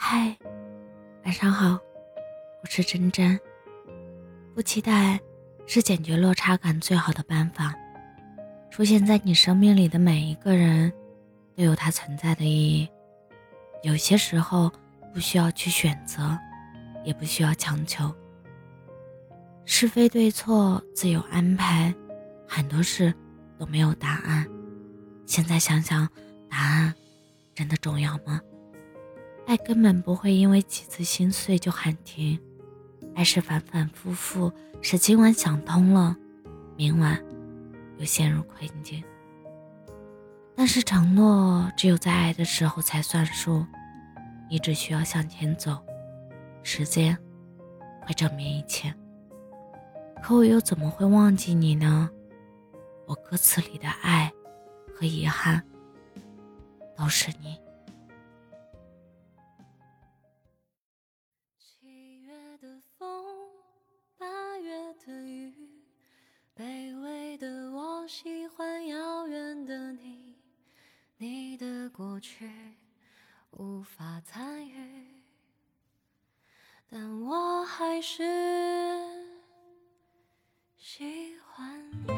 嗨，晚上好，我是真真。不期待是解决落差感最好的办法。出现在你生命里的每一个人，都有他存在的意义。有些时候不需要去选择，也不需要强求。是非对错自有安排，很多事都没有答案。现在想想，答案真的重要吗？爱根本不会因为几次心碎就喊停，爱是反反复复，是今晚想通了，明晚又陷入困境。但是承诺只有在爱的时候才算数，你只需要向前走，时间会证明一切。可我又怎么会忘记你呢？我歌词里的爱和遗憾，都是你。去无法参与，但我还是喜欢你。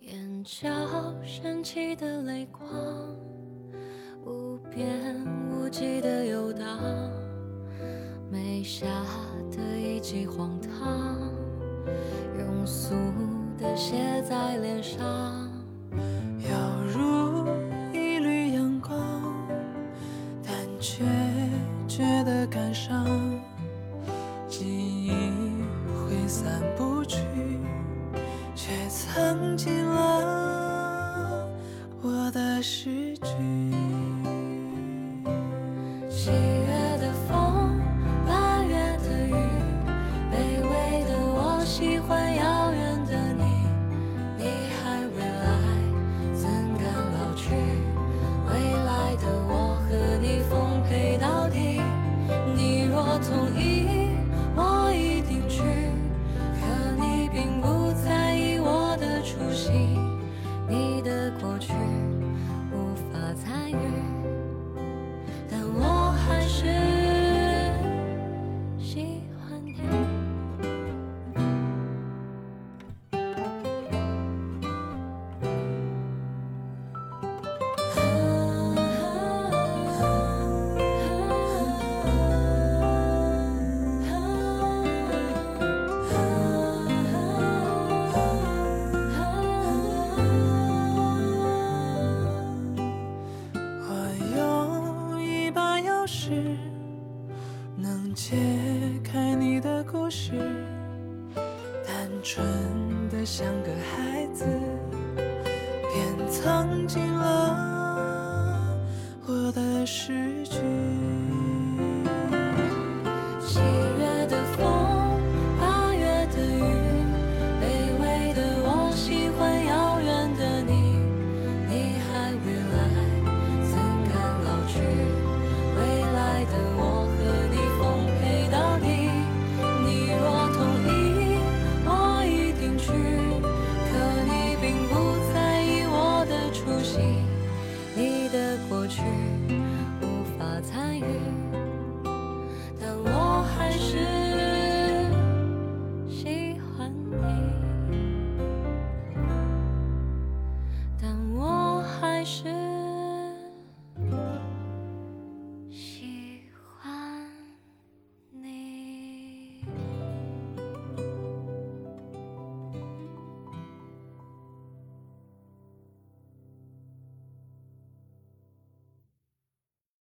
眼角升起的泪光，无边。在脸上，犹如一缕阳光，但却觉得感伤，记忆挥散不去，却藏进了我的诗。能解开你的故事，单纯的像个孩子，便藏进了我的诗。你的过去无法参与